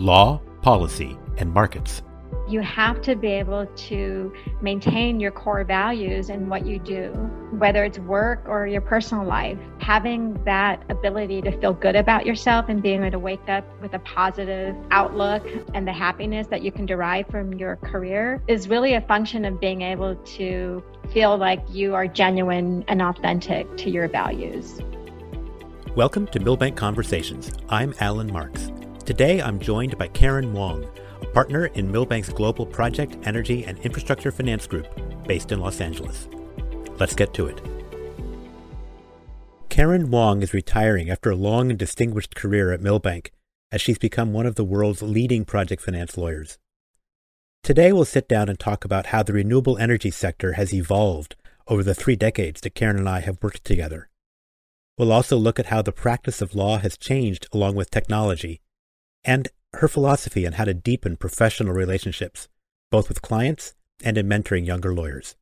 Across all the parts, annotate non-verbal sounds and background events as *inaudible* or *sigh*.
law, policy, and markets. You have to be able to maintain your core values in what you do, whether it's work or your personal life. Having that ability to feel good about yourself and being able to wake up with a positive outlook and the happiness that you can derive from your career is really a function of being able to feel like you are genuine and authentic to your values. Welcome to Milbank Conversations. I'm Alan Marks. Today I'm joined by Karen Wong a partner in Milbank's global project, energy, and infrastructure finance group based in Los Angeles. Let's get to it. Karen Wong is retiring after a long and distinguished career at Milbank, as she's become one of the world's leading project finance lawyers. Today we'll sit down and talk about how the renewable energy sector has evolved over the three decades that Karen and I have worked together. We'll also look at how the practice of law has changed along with technology, and her philosophy on how to deepen professional relationships, both with clients and in mentoring younger lawyers.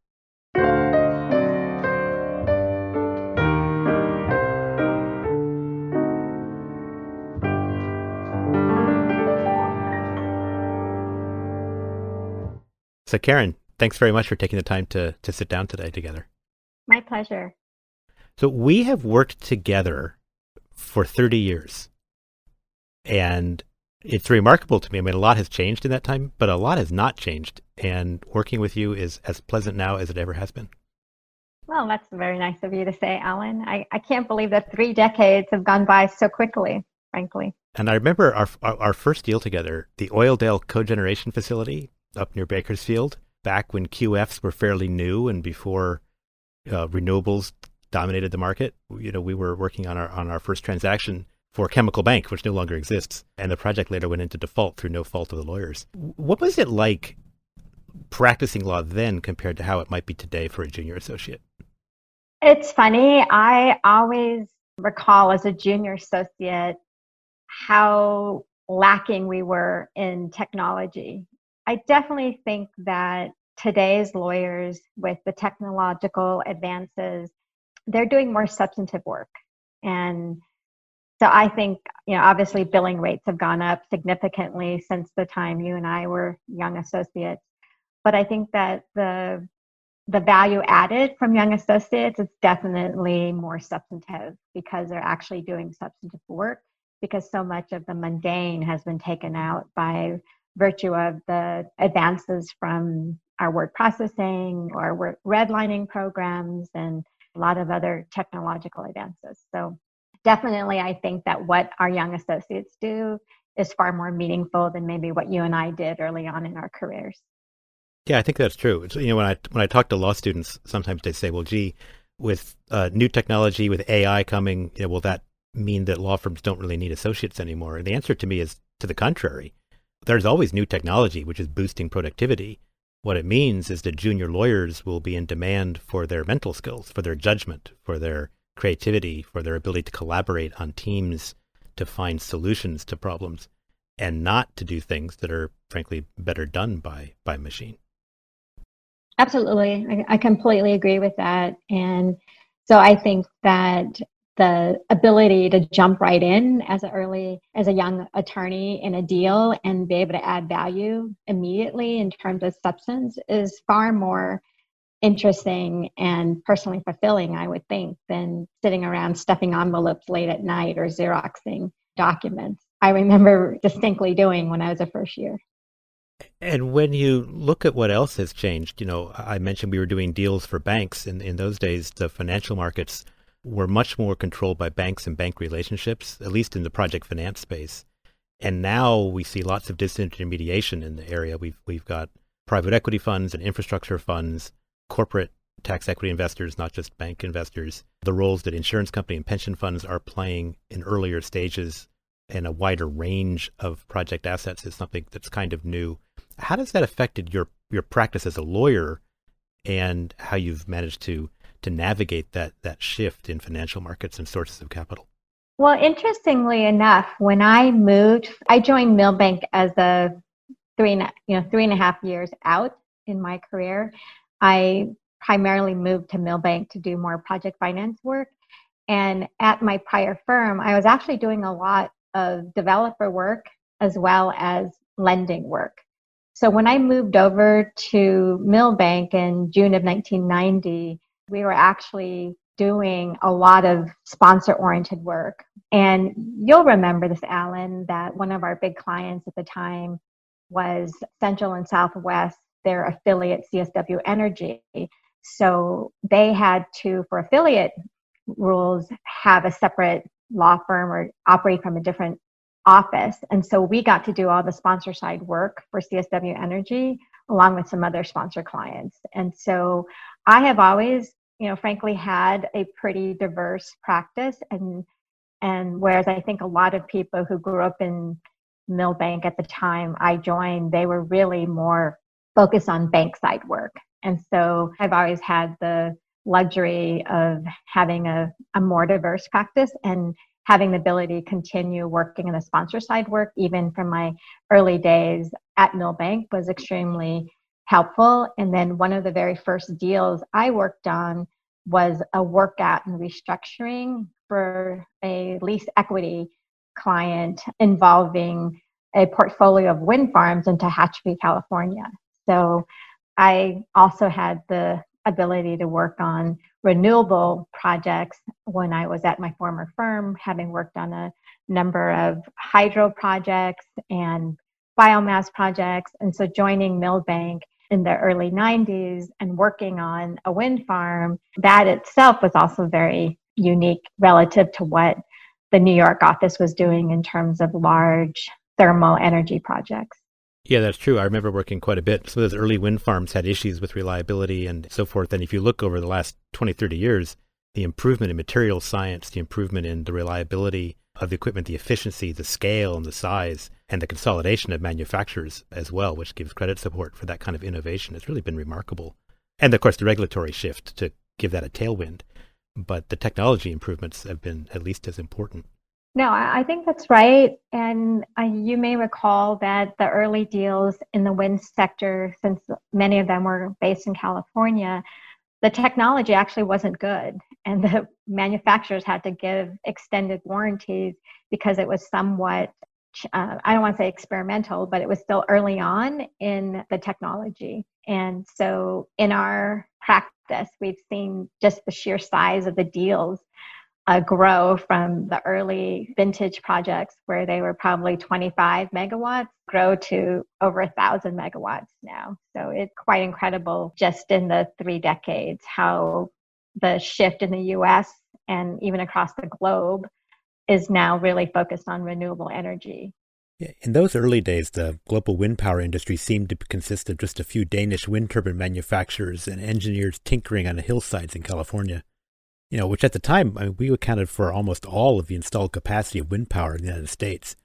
So, Karen, thanks very much for taking the time to, to sit down today together. My pleasure. So, we have worked together for 30 years. And it's remarkable to me. I mean, a lot has changed in that time, but a lot has not changed. And working with you is as pleasant now as it ever has been. Well, that's very nice of you to say, Alan. I, I can't believe that three decades have gone by so quickly, frankly. And I remember our, our, our first deal together, the Oildale cogeneration facility up near Bakersfield, back when QFs were fairly new and before uh, renewables dominated the market. You know, we were working on our on our first transaction for Chemical Bank, which no longer exists. And the project later went into default through no fault of the lawyers. What was it like practicing law then compared to how it might be today for a junior associate? It's funny. I always recall as a junior associate how lacking we were in technology. I definitely think that today's lawyers, with the technological advances, they're doing more substantive work. And so I think, you know, obviously billing rates have gone up significantly since the time you and I were young associates. But I think that the the value added from young associates is definitely more substantive because they're actually doing substantive work because so much of the mundane has been taken out by virtue of the advances from our word processing or redlining programs and a lot of other technological advances. So definitely I think that what our young associates do is far more meaningful than maybe what you and I did early on in our careers. Yeah, I think that's true. you know, when I when I talk to law students, sometimes they say, "Well, gee, with uh, new technology, with AI coming, you know, will that mean that law firms don't really need associates anymore?" And the answer to me is to the contrary. There's always new technology which is boosting productivity. What it means is that junior lawyers will be in demand for their mental skills, for their judgment, for their creativity, for their ability to collaborate on teams to find solutions to problems and not to do things that are frankly better done by by machine. Absolutely. I, I completely agree with that. And so I think that the ability to jump right in as an early as a young attorney in a deal and be able to add value immediately in terms of substance is far more interesting and personally fulfilling, I would think, than sitting around stuffing envelopes late at night or Xeroxing documents. I remember distinctly doing when I was a first year. And when you look at what else has changed, you know, I mentioned we were doing deals for banks. In, in those days, the financial markets were much more controlled by banks and bank relationships, at least in the project finance space. And now we see lots of disintermediation in the area. We've, we've got private equity funds and infrastructure funds corporate tax equity investors, not just bank investors, the roles that insurance company and pension funds are playing in earlier stages and a wider range of project assets is something that's kind of new. How does that affected your your practice as a lawyer and how you've managed to to navigate that that shift in financial markets and sources of capital? Well, interestingly enough, when I moved, I joined Milbank as a three, and you know, three and a half years out in my career. I primarily moved to Milbank to do more project finance work. And at my prior firm, I was actually doing a lot of developer work as well as lending work. So when I moved over to Milbank in June of 1990, we were actually doing a lot of sponsor oriented work. And you'll remember this, Alan, that one of our big clients at the time was Central and Southwest, their affiliate CSW Energy. So they had to, for affiliate rules, have a separate law firm or operate from a different office. And so we got to do all the sponsor side work for CSW Energy along with some other sponsor clients. And so I have always, you know, frankly had a pretty diverse practice and and whereas I think a lot of people who grew up in Milbank at the time I joined, they were really more focused on bank side work. And so I've always had the luxury of having a, a more diverse practice and having the ability to continue working in the sponsor side work, even from my early days at Milbank, was extremely helpful. And then one of the very first deals I worked on was a workout and restructuring for a lease equity client involving a portfolio of wind farms in Tehachapi, California. So I also had the ability to work on renewable projects when I was at my former firm, having worked on a number of hydro projects and biomass projects. And so joining Milbank in the early 90s and working on a wind farm, that itself was also very unique relative to what the New York office was doing in terms of large thermal energy projects. Yeah, that's true. I remember working quite a bit. Some of those early wind farms had issues with reliability and so forth. And if you look over the last 20, 30 years, the improvement in material science, the improvement in the reliability of the equipment, the efficiency, the scale and the size, and the consolidation of manufacturers as well, which gives credit support for that kind of innovation, has really been remarkable. And of course, the regulatory shift to give that a tailwind. But the technology improvements have been at least as important. No, I think that's right. And uh, you may recall that the early deals in the wind sector, since many of them were based in California, the technology actually wasn't good. And the manufacturers had to give extended warranties because it was somewhat, uh, I don't want to say experimental, but it was still early on in the technology. And so in our practice, we've seen just the sheer size of the deals uh, grow from the early vintage projects where they were probably 25 megawatts grow to over a thousand megawatts now. So it's quite incredible just in the three decades how the shift in the us and even across the globe is now really focused on renewable energy. In those early days, the global wind power industry seemed to consist of just a few Danish wind turbine manufacturers and engineers tinkering on the hillsides in California you know, which at the time I mean, we accounted for almost all of the installed capacity of wind power in the United States.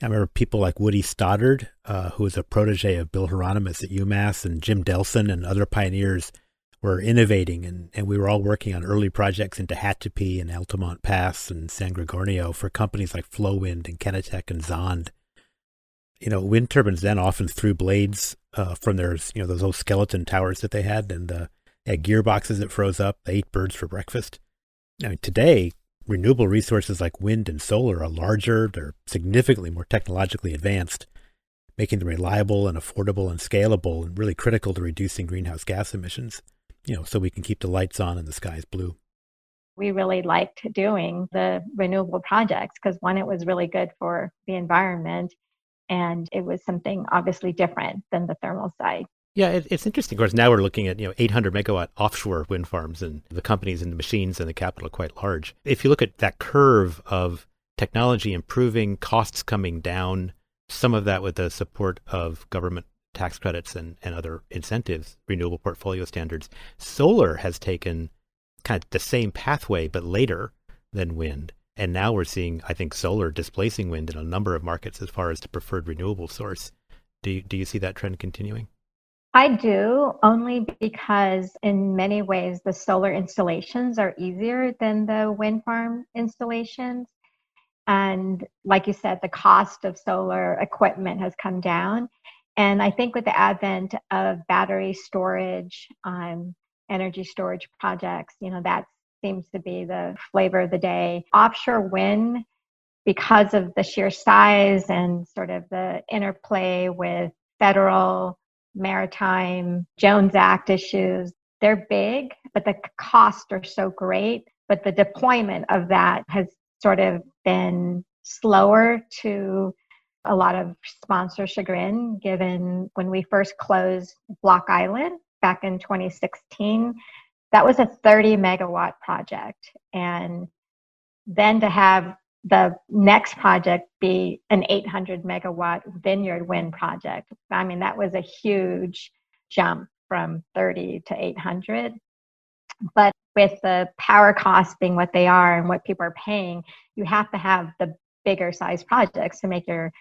I remember people like Woody Stoddard, uh, who was a protege of Bill Heronemus at UMass, and Jim Dehlsen and other pioneers were innovating, and, and we were all working on early projects in Tehachapi and Altamont Pass and San Gorgonio for companies like FloWind and Kenetech and Zond. You know, wind turbines then often threw blades uh, from their, you know, those old skeleton towers that they had, and uh, had gearboxes that froze up. They ate birds for breakfast. Now, today, renewable resources like wind and solar are larger, they're significantly more technologically advanced, making them reliable and affordable and scalable and really critical to reducing greenhouse gas emissions, you know, so we can keep the lights on and the skies blue. We really liked doing the renewable projects because one, it was really good for the environment and it was something obviously different than the thermal side. Yeah, it, it's interesting. Of course, now we're looking at you know 800 megawatt offshore wind farms, and the companies and the machines and the capital are quite large. If you look at that curve of technology improving, costs coming down, some of that with the support of government tax credits and, and other incentives, renewable portfolio standards, solar has taken kind of the same pathway but later than wind. And now we're seeing, I think, solar displacing wind in a number of markets as far as the preferred renewable source. Do you, do you see that trend continuing? I do only because, in many ways, the solar installations are easier than the wind farm installations. And like you said, the cost of solar equipment has come down. And I think with the advent of battery storage, um, energy storage projects, you know, that seems to be the flavor of the day. Offshore wind because of the sheer size and sort of the interplay with federal, maritime, Jones Act issues, they're big, but the costs are so great. But the deployment of that has sort of been slower to a lot of sponsor chagrin, given when we first closed Block Island back in 2016. That was a 30 megawatt project. And then to have the next project be an 800 megawatt vineyard wind project. I mean, that was a huge jump from 30 to 800. But with the power costs being what they are and what people are paying, you have to have the bigger size projects to make your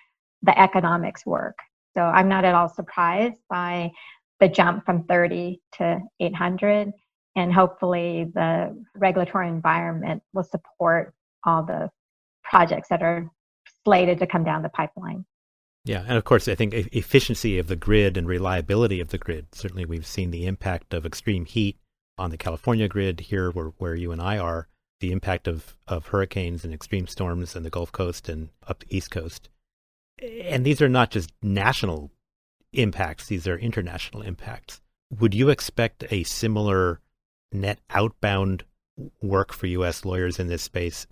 the economics work. So I'm not at all surprised by the jump from 30 to 800 and hopefully the regulatory environment will support all the projects that are slated to come down the pipeline. Yeah, and of course, I think efficiency of the grid and reliability of the grid. Certainly, we've seen the impact of extreme heat on the California grid here, where, where you and I are, the impact of, of hurricanes and extreme storms in the Gulf Coast and up the East Coast. And these are not just national impacts, these are international impacts. Would you expect a similar net outbound work for U.S. lawyers in this space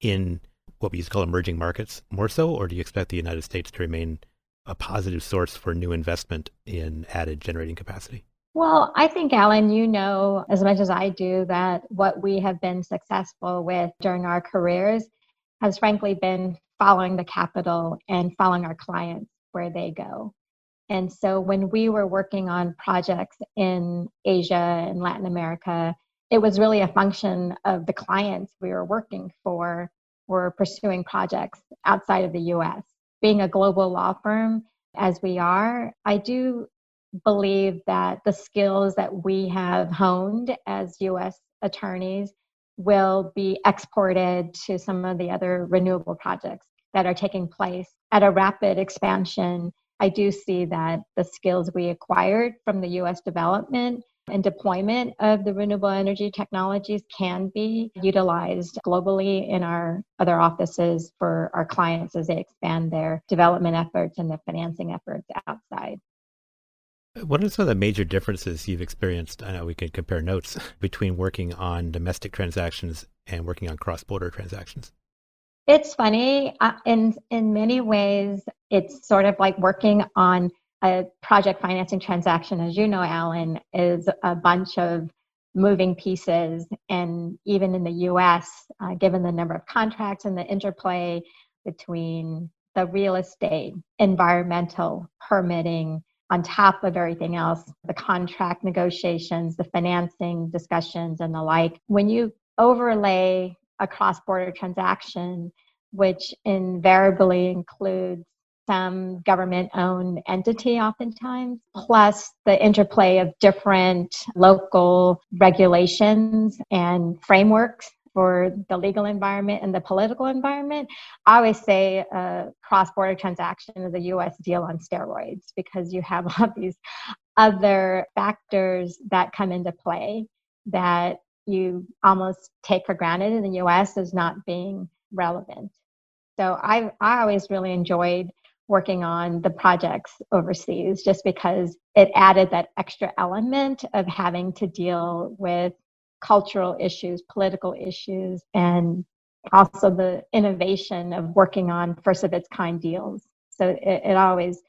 in what we used to call emerging markets more so, or do you expect the United States to remain a positive source for new investment in added generating capacity? Well, I think, Alan, you know as much as I do that what we have been successful with during our careers has frankly been following the capital and following our clients where they go. And so when we were working on projects in Asia and Latin America, it was really a function of the clients we were working for were pursuing projects outside of the US. Being a global law firm as we are, I do believe that the skills that we have honed as US attorneys will be exported to some of the other renewable projects that are taking place at a rapid expansion. I do see that the skills we acquired from the US development and deployment of the renewable energy technologies can be utilized globally in our other offices for our clients as they expand their development efforts and their financing efforts outside. What are some of the major differences you've experienced? I know we can compare notes *laughs* between working on domestic transactions and working on cross border transactions. It's funny. Uh, in, in many ways, it's sort of like working on a project financing transaction, as you know, Alan, is a bunch of moving pieces. And even in the US, uh, given the number of contracts and the interplay between the real estate, environmental, permitting, on top of everything else, the contract negotiations, the financing discussions, and the like, when you overlay a cross border transaction, which invariably includes some government owned entity oftentimes, plus the interplay of different local regulations and frameworks for the legal environment and the political environment. I always say a cross border transaction is a US deal on steroids because you have *laughs* all these other factors that come into play that you almost take for granted in the US as not being relevant. So I, I always really enjoyed working on the projects overseas just because it added that extra element of having to deal with cultural issues, political issues, and also the innovation of working on first of its kind deals. So it, it always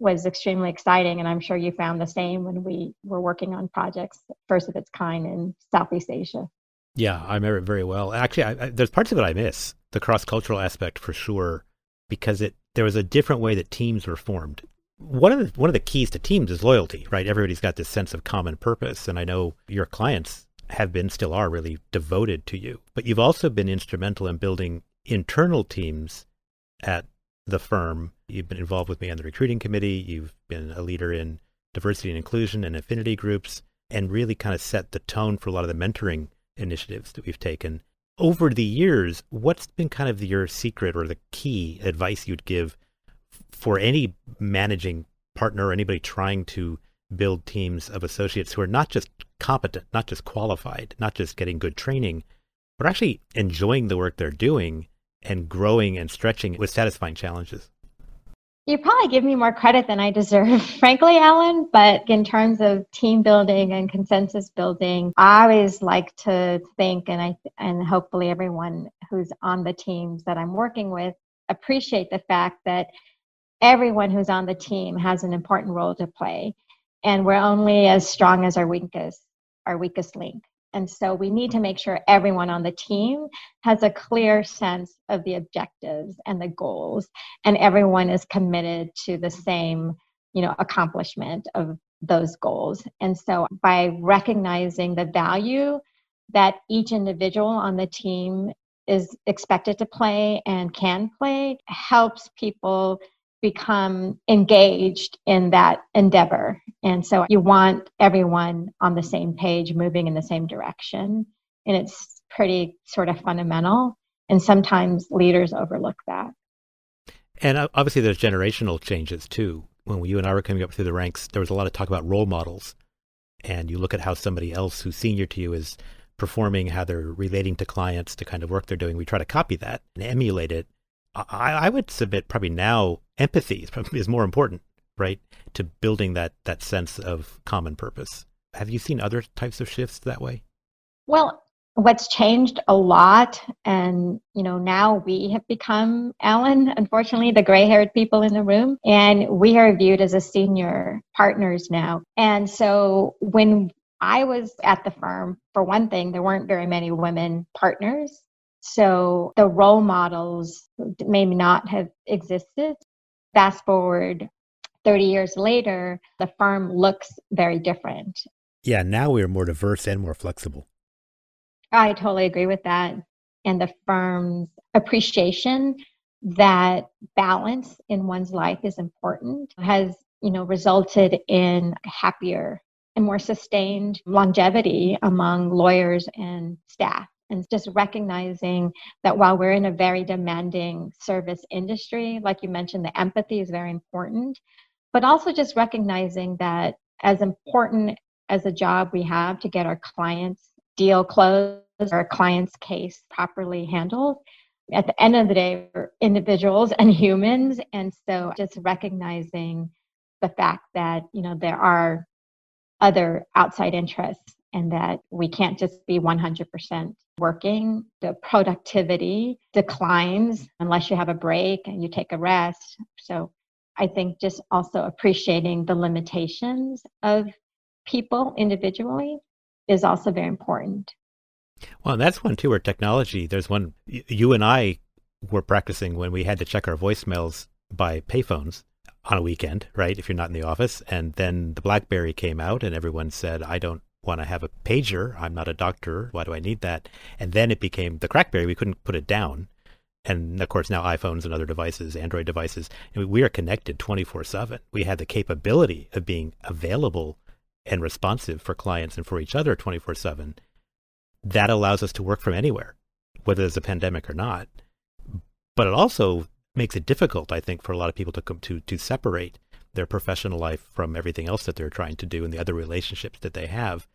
was extremely exciting, and I'm sure you found the same when we were working on projects first of its kind in Southeast Asia. Yeah, I remember it very well. Actually, I, I, there's parts of it I miss the cross cultural aspect for sure, because it there was a different way that teams were formed. One of the one of the keys to teams is loyalty, right? Everybody's got this sense of common purpose, and I know your clients have been, still are, really devoted to you. But you've also been instrumental in building internal teams at the firm. You've been involved with me on the recruiting committee. You've been a leader in diversity and inclusion and affinity groups, and really kind of set the tone for a lot of the mentoring initiatives that we've taken over the years, what's been kind of your secret or the key advice you'd give for any managing partner or anybody trying to build teams of associates who are not just competent, not just qualified, not just getting good training, but actually enjoying the work they're doing and growing and stretching with satisfying challenges? You probably give me more credit than I deserve, *laughs* frankly, Alan. But in terms of team building and consensus building, I always like to think, and I and hopefully everyone who's on the teams that I'm working with appreciate the fact that everyone who's on the team has an important role to play, and we're only as strong as our weakest our weakest link. And so we need to make sure everyone on the team has a clear sense of the objectives and the goals, and everyone is committed to the same, you know, accomplishment of those goals. And so by recognizing the value that each individual on the team is expected to play and can play helps people become engaged in that endeavor. And so you want everyone on the same page, moving in the same direction. And it's pretty sort of fundamental. And sometimes leaders overlook that. And obviously, there's generational changes too. When you and I were coming up through the ranks, there was a lot of talk about role models. And you look at how somebody else who's senior to you is performing, how they're relating to clients, the kind of work they're doing. We try to copy that and emulate it. I, I would submit probably now empathy is more important, right? To building that that sense of common purpose. Have you seen other types of shifts that way? Well, what's changed a lot and you know now we have become alan unfortunately the gray haired people in the room and we are viewed as a senior partners now and so when i was at the firm for one thing there weren't very many women partners so the role models may not have existed fast forward 30 years later, the firm looks very different. Yeah, now we're more diverse and more flexible. I totally agree with that. And the firm's appreciation that balance in one's life is important has, you know, resulted in happier and more sustained longevity among lawyers and staff and just recognizing that while we're in a very demanding service industry, like you mentioned, the empathy is very important, but also just recognizing that as important as a job we have to get our clients deal closed a client's case properly handled, at the end of the day, we're individuals and humans. And so just recognizing the fact that, you know, there are other outside interests and that we can't just be 100% working. The productivity declines unless you have a break and you take a rest. So I think just also appreciating the limitations of people individually is also very important. Well, that's one too, where technology, there's one, you and I were practicing when we had to check our voicemails by payphones on a weekend, right? If you're not in the office. And then the Blackberry came out and everyone said, I don't want to have a pager. I'm not a doctor. Why do I need that? And then it became the Crackberry. We couldn't put it down. And of course, now iPhones and other devices, Android devices, we are connected 24 7. We have the capability of being available and responsive for clients and for each other 24 7. That allows us to work from anywhere, whether there's a pandemic or not. But it also makes it difficult, I think, for a lot of people to to, to separate their professional life from everything else that they're trying to do and the other relationships that they have.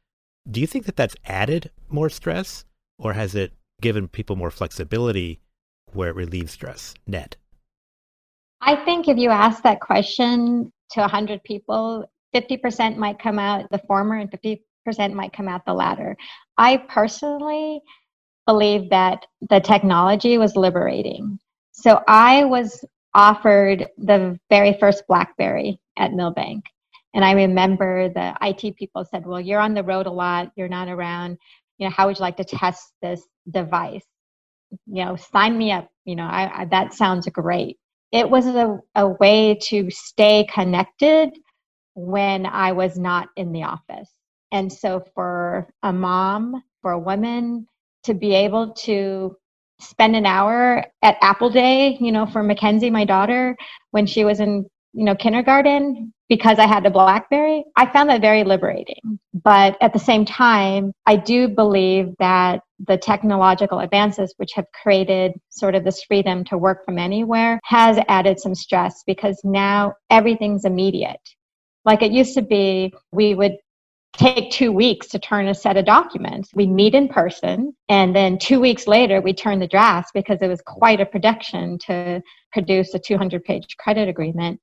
Do you think that that's added more stress or has it given people more flexibility where it relieves stress net? I think if you ask that question to 100 people, 50% might come out the former and 50% might come out the latter. I personally believe that the technology was liberating. So I was offered the very first Blackberry at Milbank. And I remember the IT people said, Well, you're on the road a lot, you're not around. You know, how would you like to test this device? You know, sign me up. You know, I, I, that sounds great. It was a, a way to stay connected when I was not in the office. And so for a mom, for a woman to be able to spend an hour at Apple Day, you know, for Mackenzie, my daughter, when she was in, you know, kindergarten because I had a Blackberry. I found that very liberating. But at the same time, I do believe that the technological advances, which have created sort of this freedom to work from anywhere, has added some stress because now everything's immediate. Like it used to be, we would take two weeks to turn a set of documents. We meet in person, and then two weeks later, we turn the drafts because it was quite a production to produce a 200 page credit agreement.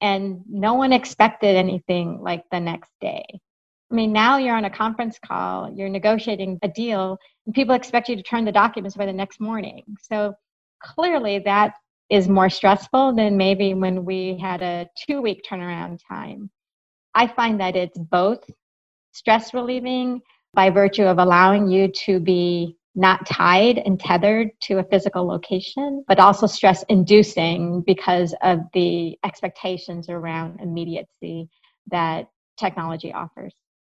And no one expected anything like the next day. I mean, now you're on a conference call, you're negotiating a deal, and people expect you to turn the documents by the next morning. So clearly, that is more stressful than maybe when we had a two week turnaround time. I find that it's both stress relieving by virtue of allowing you to be not tied and tethered to a physical location, but also stress inducing because of the expectations around immediacy that technology offers.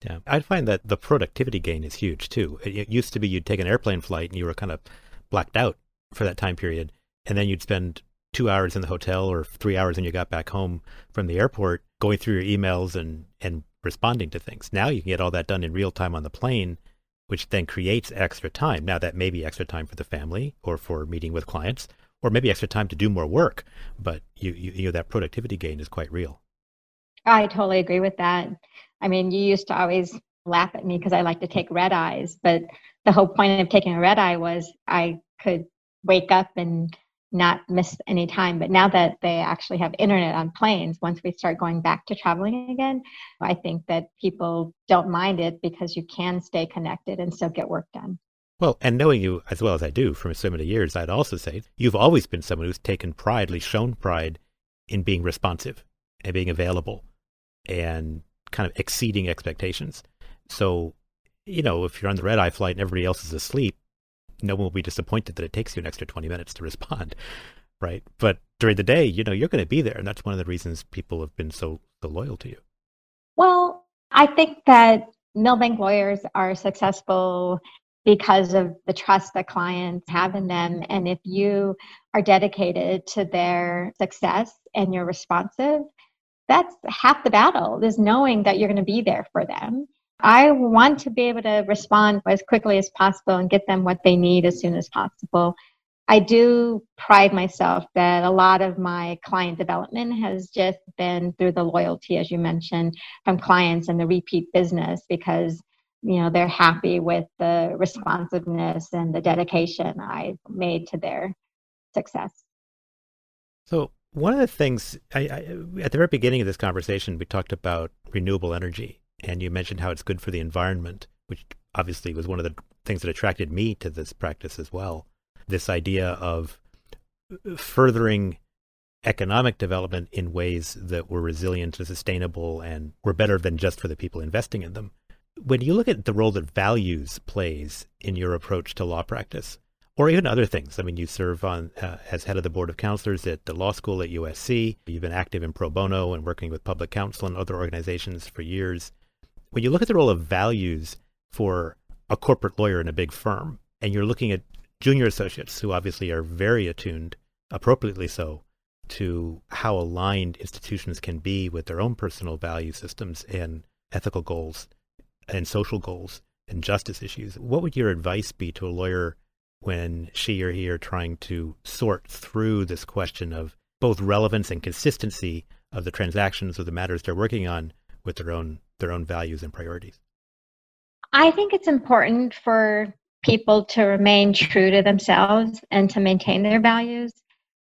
Yeah, I find that the productivity gain is huge too. It used to be you'd take an airplane flight and you were kind of blacked out for that time period, and then you'd spend two hours in the hotel or three hours when you got back home from the airport going through your emails and and responding to things. Now you can get all that done in real time on the plane, which then creates extra time. Now that may be extra time for the family or for meeting with clients, or maybe extra time to do more work. But you, you, you know that productivity gain is quite real. I totally agree with that. I mean, you used to always laugh at me because I like to take red eyes, but the whole point of taking a red eye was I could wake up and not miss any time. But now that they actually have internet on planes, once we start going back to traveling again, I think that people don't mind it because you can stay connected and still get work done. Well, and knowing you as well as I do from so many years, I'd also say you've always been someone who's taken pride, shown pride, in being responsive and being available and kind of exceeding expectations. So, you know, if you're on the red eye flight and everybody else is asleep, no one will be disappointed that it takes you an extra 20 minutes to respond, *laughs* right? But during the day, you know, you're going to be there. And that's one of the reasons people have been so, so loyal to you. Well, I think that Milbank lawyers are successful because of the trust that clients have in them. And if you are dedicated to their success and you're responsive, that's half the battle is knowing that you're going to be there for them I want to be able to respond as quickly as possible and get them what they need as soon as possible. I do pride myself that a lot of my client development has just been through the loyalty, as you mentioned, from clients and the repeat business because you know they're happy with the responsiveness and the dedication I've made to their success. So one of the things I, I, at the very beginning of this conversation, we talked about renewable energy and you mentioned how it's good for the environment, which obviously was one of the things that attracted me to this practice as well. This idea of furthering economic development in ways that were resilient and sustainable and were better than just for the people investing in them. When you look at the role that values plays in your approach to law practice, or even other things. I mean, you serve on uh, as head of the board of counselors at the law school at USC. You've been active in pro bono and working with public counsel and other organizations for years when you look at the role of values for a corporate lawyer in a big firm, and you're looking at junior associates who obviously are very attuned, appropriately so, to how aligned institutions can be with their own personal value systems and ethical goals and social goals and justice issues. What would your advice be to a lawyer when she or he are trying to sort through this question of both relevance and consistency of the transactions or the matters they're working on with their own their own values and priorities? I think it's important for people to remain true to themselves and to maintain their values.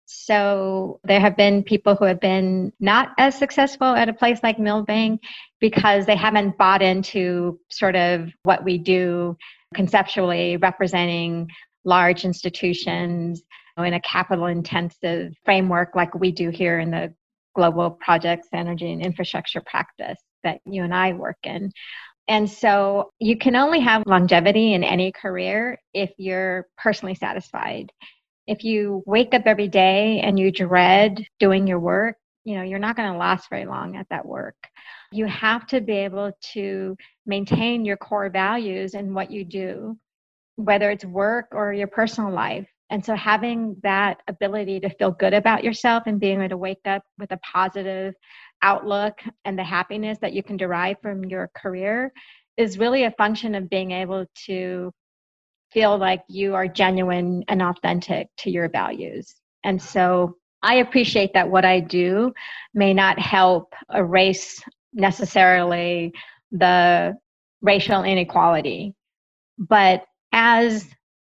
So there have been people who have been not as successful at a place like Milbank because they haven't bought into sort of what we do conceptually representing large institutions in a capital intensive framework like we do here in the global projects, energy, and infrastructure practice that you and I work in. And so you can only have longevity in any career if you're personally satisfied. If you wake up every day and you dread doing your work, you know, you're not going to last very long at that work. You have to be able to maintain your core values in what you do, whether it's work or your personal life. And so having that ability to feel good about yourself and being able to wake up with a positive outlook and the happiness that you can derive from your career is really a function of being able to feel like you are genuine and authentic to your values. And so I appreciate that what I do may not help erase necessarily the racial inequality. But as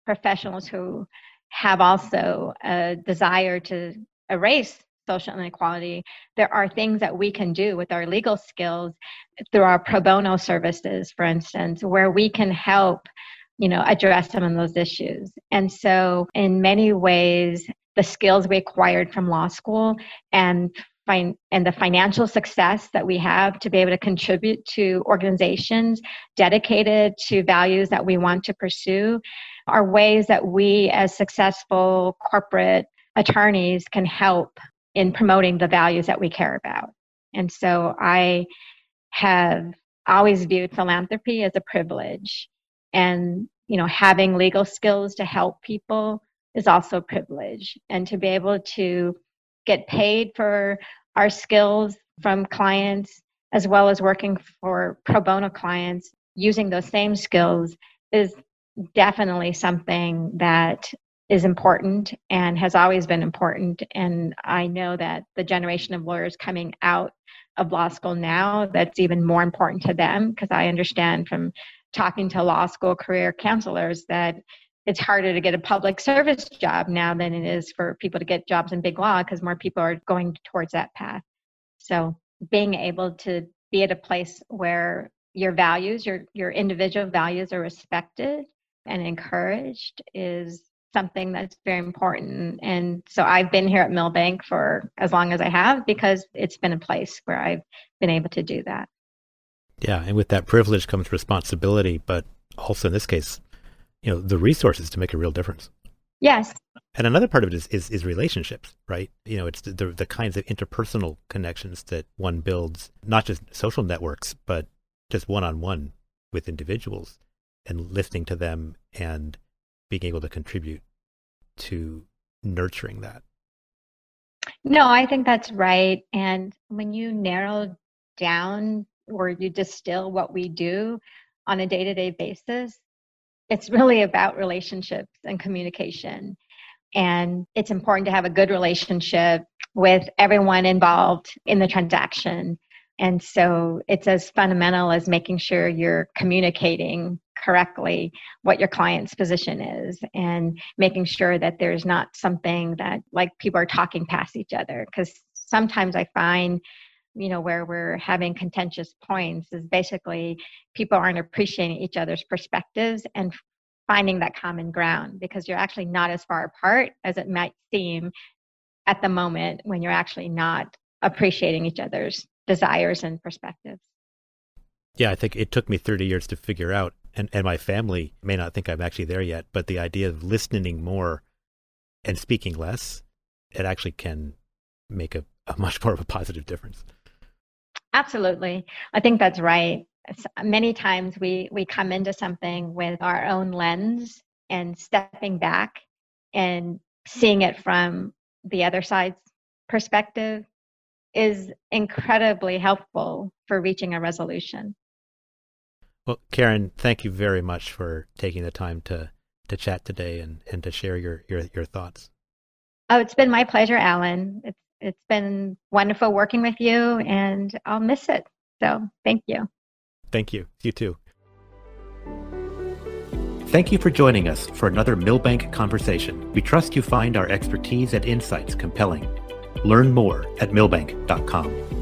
professionals who have also a desire to erase social inequality, there are things that we can do with our legal skills through our pro bono services, for instance, where we can help, you know, address some of those issues. And so, in many ways, the skills we acquired from law school and and the financial success that we have to be able to contribute to organizations dedicated to values that we want to pursue are ways that we as successful corporate attorneys can help in promoting the values that we care about. And so I have always viewed philanthropy as a privilege. And, you know, having legal skills to help people is also a privilege. And to be able to get paid for our skills from clients, as well as working for pro bono clients using those same skills, is definitely something that is important and has always been important. And I know that the generation of lawyers coming out of law school now, that's even more important to them because I understand from talking to law school career counselors that it's harder to get a public service job now than it is for people to get jobs in big law because more people are going towards that path. So being able to be at a place where your values, your your individual values are respected and encouraged is something that's very important. And so I've been here at Milbank for as long as I have because it's been a place where I've been able to do that. Yeah, and with that privilege comes responsibility, but also in this case, you know, the resources to make a real difference. Yes. And another part of it is, is, is relationships, right? You know, it's the, the, the kinds of interpersonal connections that one builds, not just social networks, but just one on one with individuals and listening to them and being able to contribute to nurturing that. No, I think that's right. And when you narrow down or you distill what we do on a day to day basis, it's really about relationships and communication. And it's important to have a good relationship with everyone involved in the transaction. And so it's as fundamental as making sure you're communicating correctly what your client's position is and making sure that there's not something that like people are talking past each other. Because sometimes i find you know where we're having contentious points is basically people aren't appreciating each other's perspectives and finding that common ground because you're actually not as far apart as it might seem at the moment when you're actually not appreciating each other's desires and perspectives yeah, I think it took me 30 years to figure out and, and my family may not think I'm actually there yet, but the idea of listening more and speaking less, it actually can make a, a *laughs* much more of a positive difference. Absolutely. I think that's right. Many times we, we come into something with our own lens and stepping back and seeing it from the other side's perspective is incredibly helpful for reaching a resolution. Well, Karen, thank you very much for taking the time to to chat today and, and to share your, your, your thoughts. Oh, it's been my pleasure, Alan. It's it's been wonderful working with you and I'll miss it. So thank you. Thank you. You too. Thank you for joining us for another Milbank conversation. We trust you find our expertise and insights compelling. Learn more at milbank.com.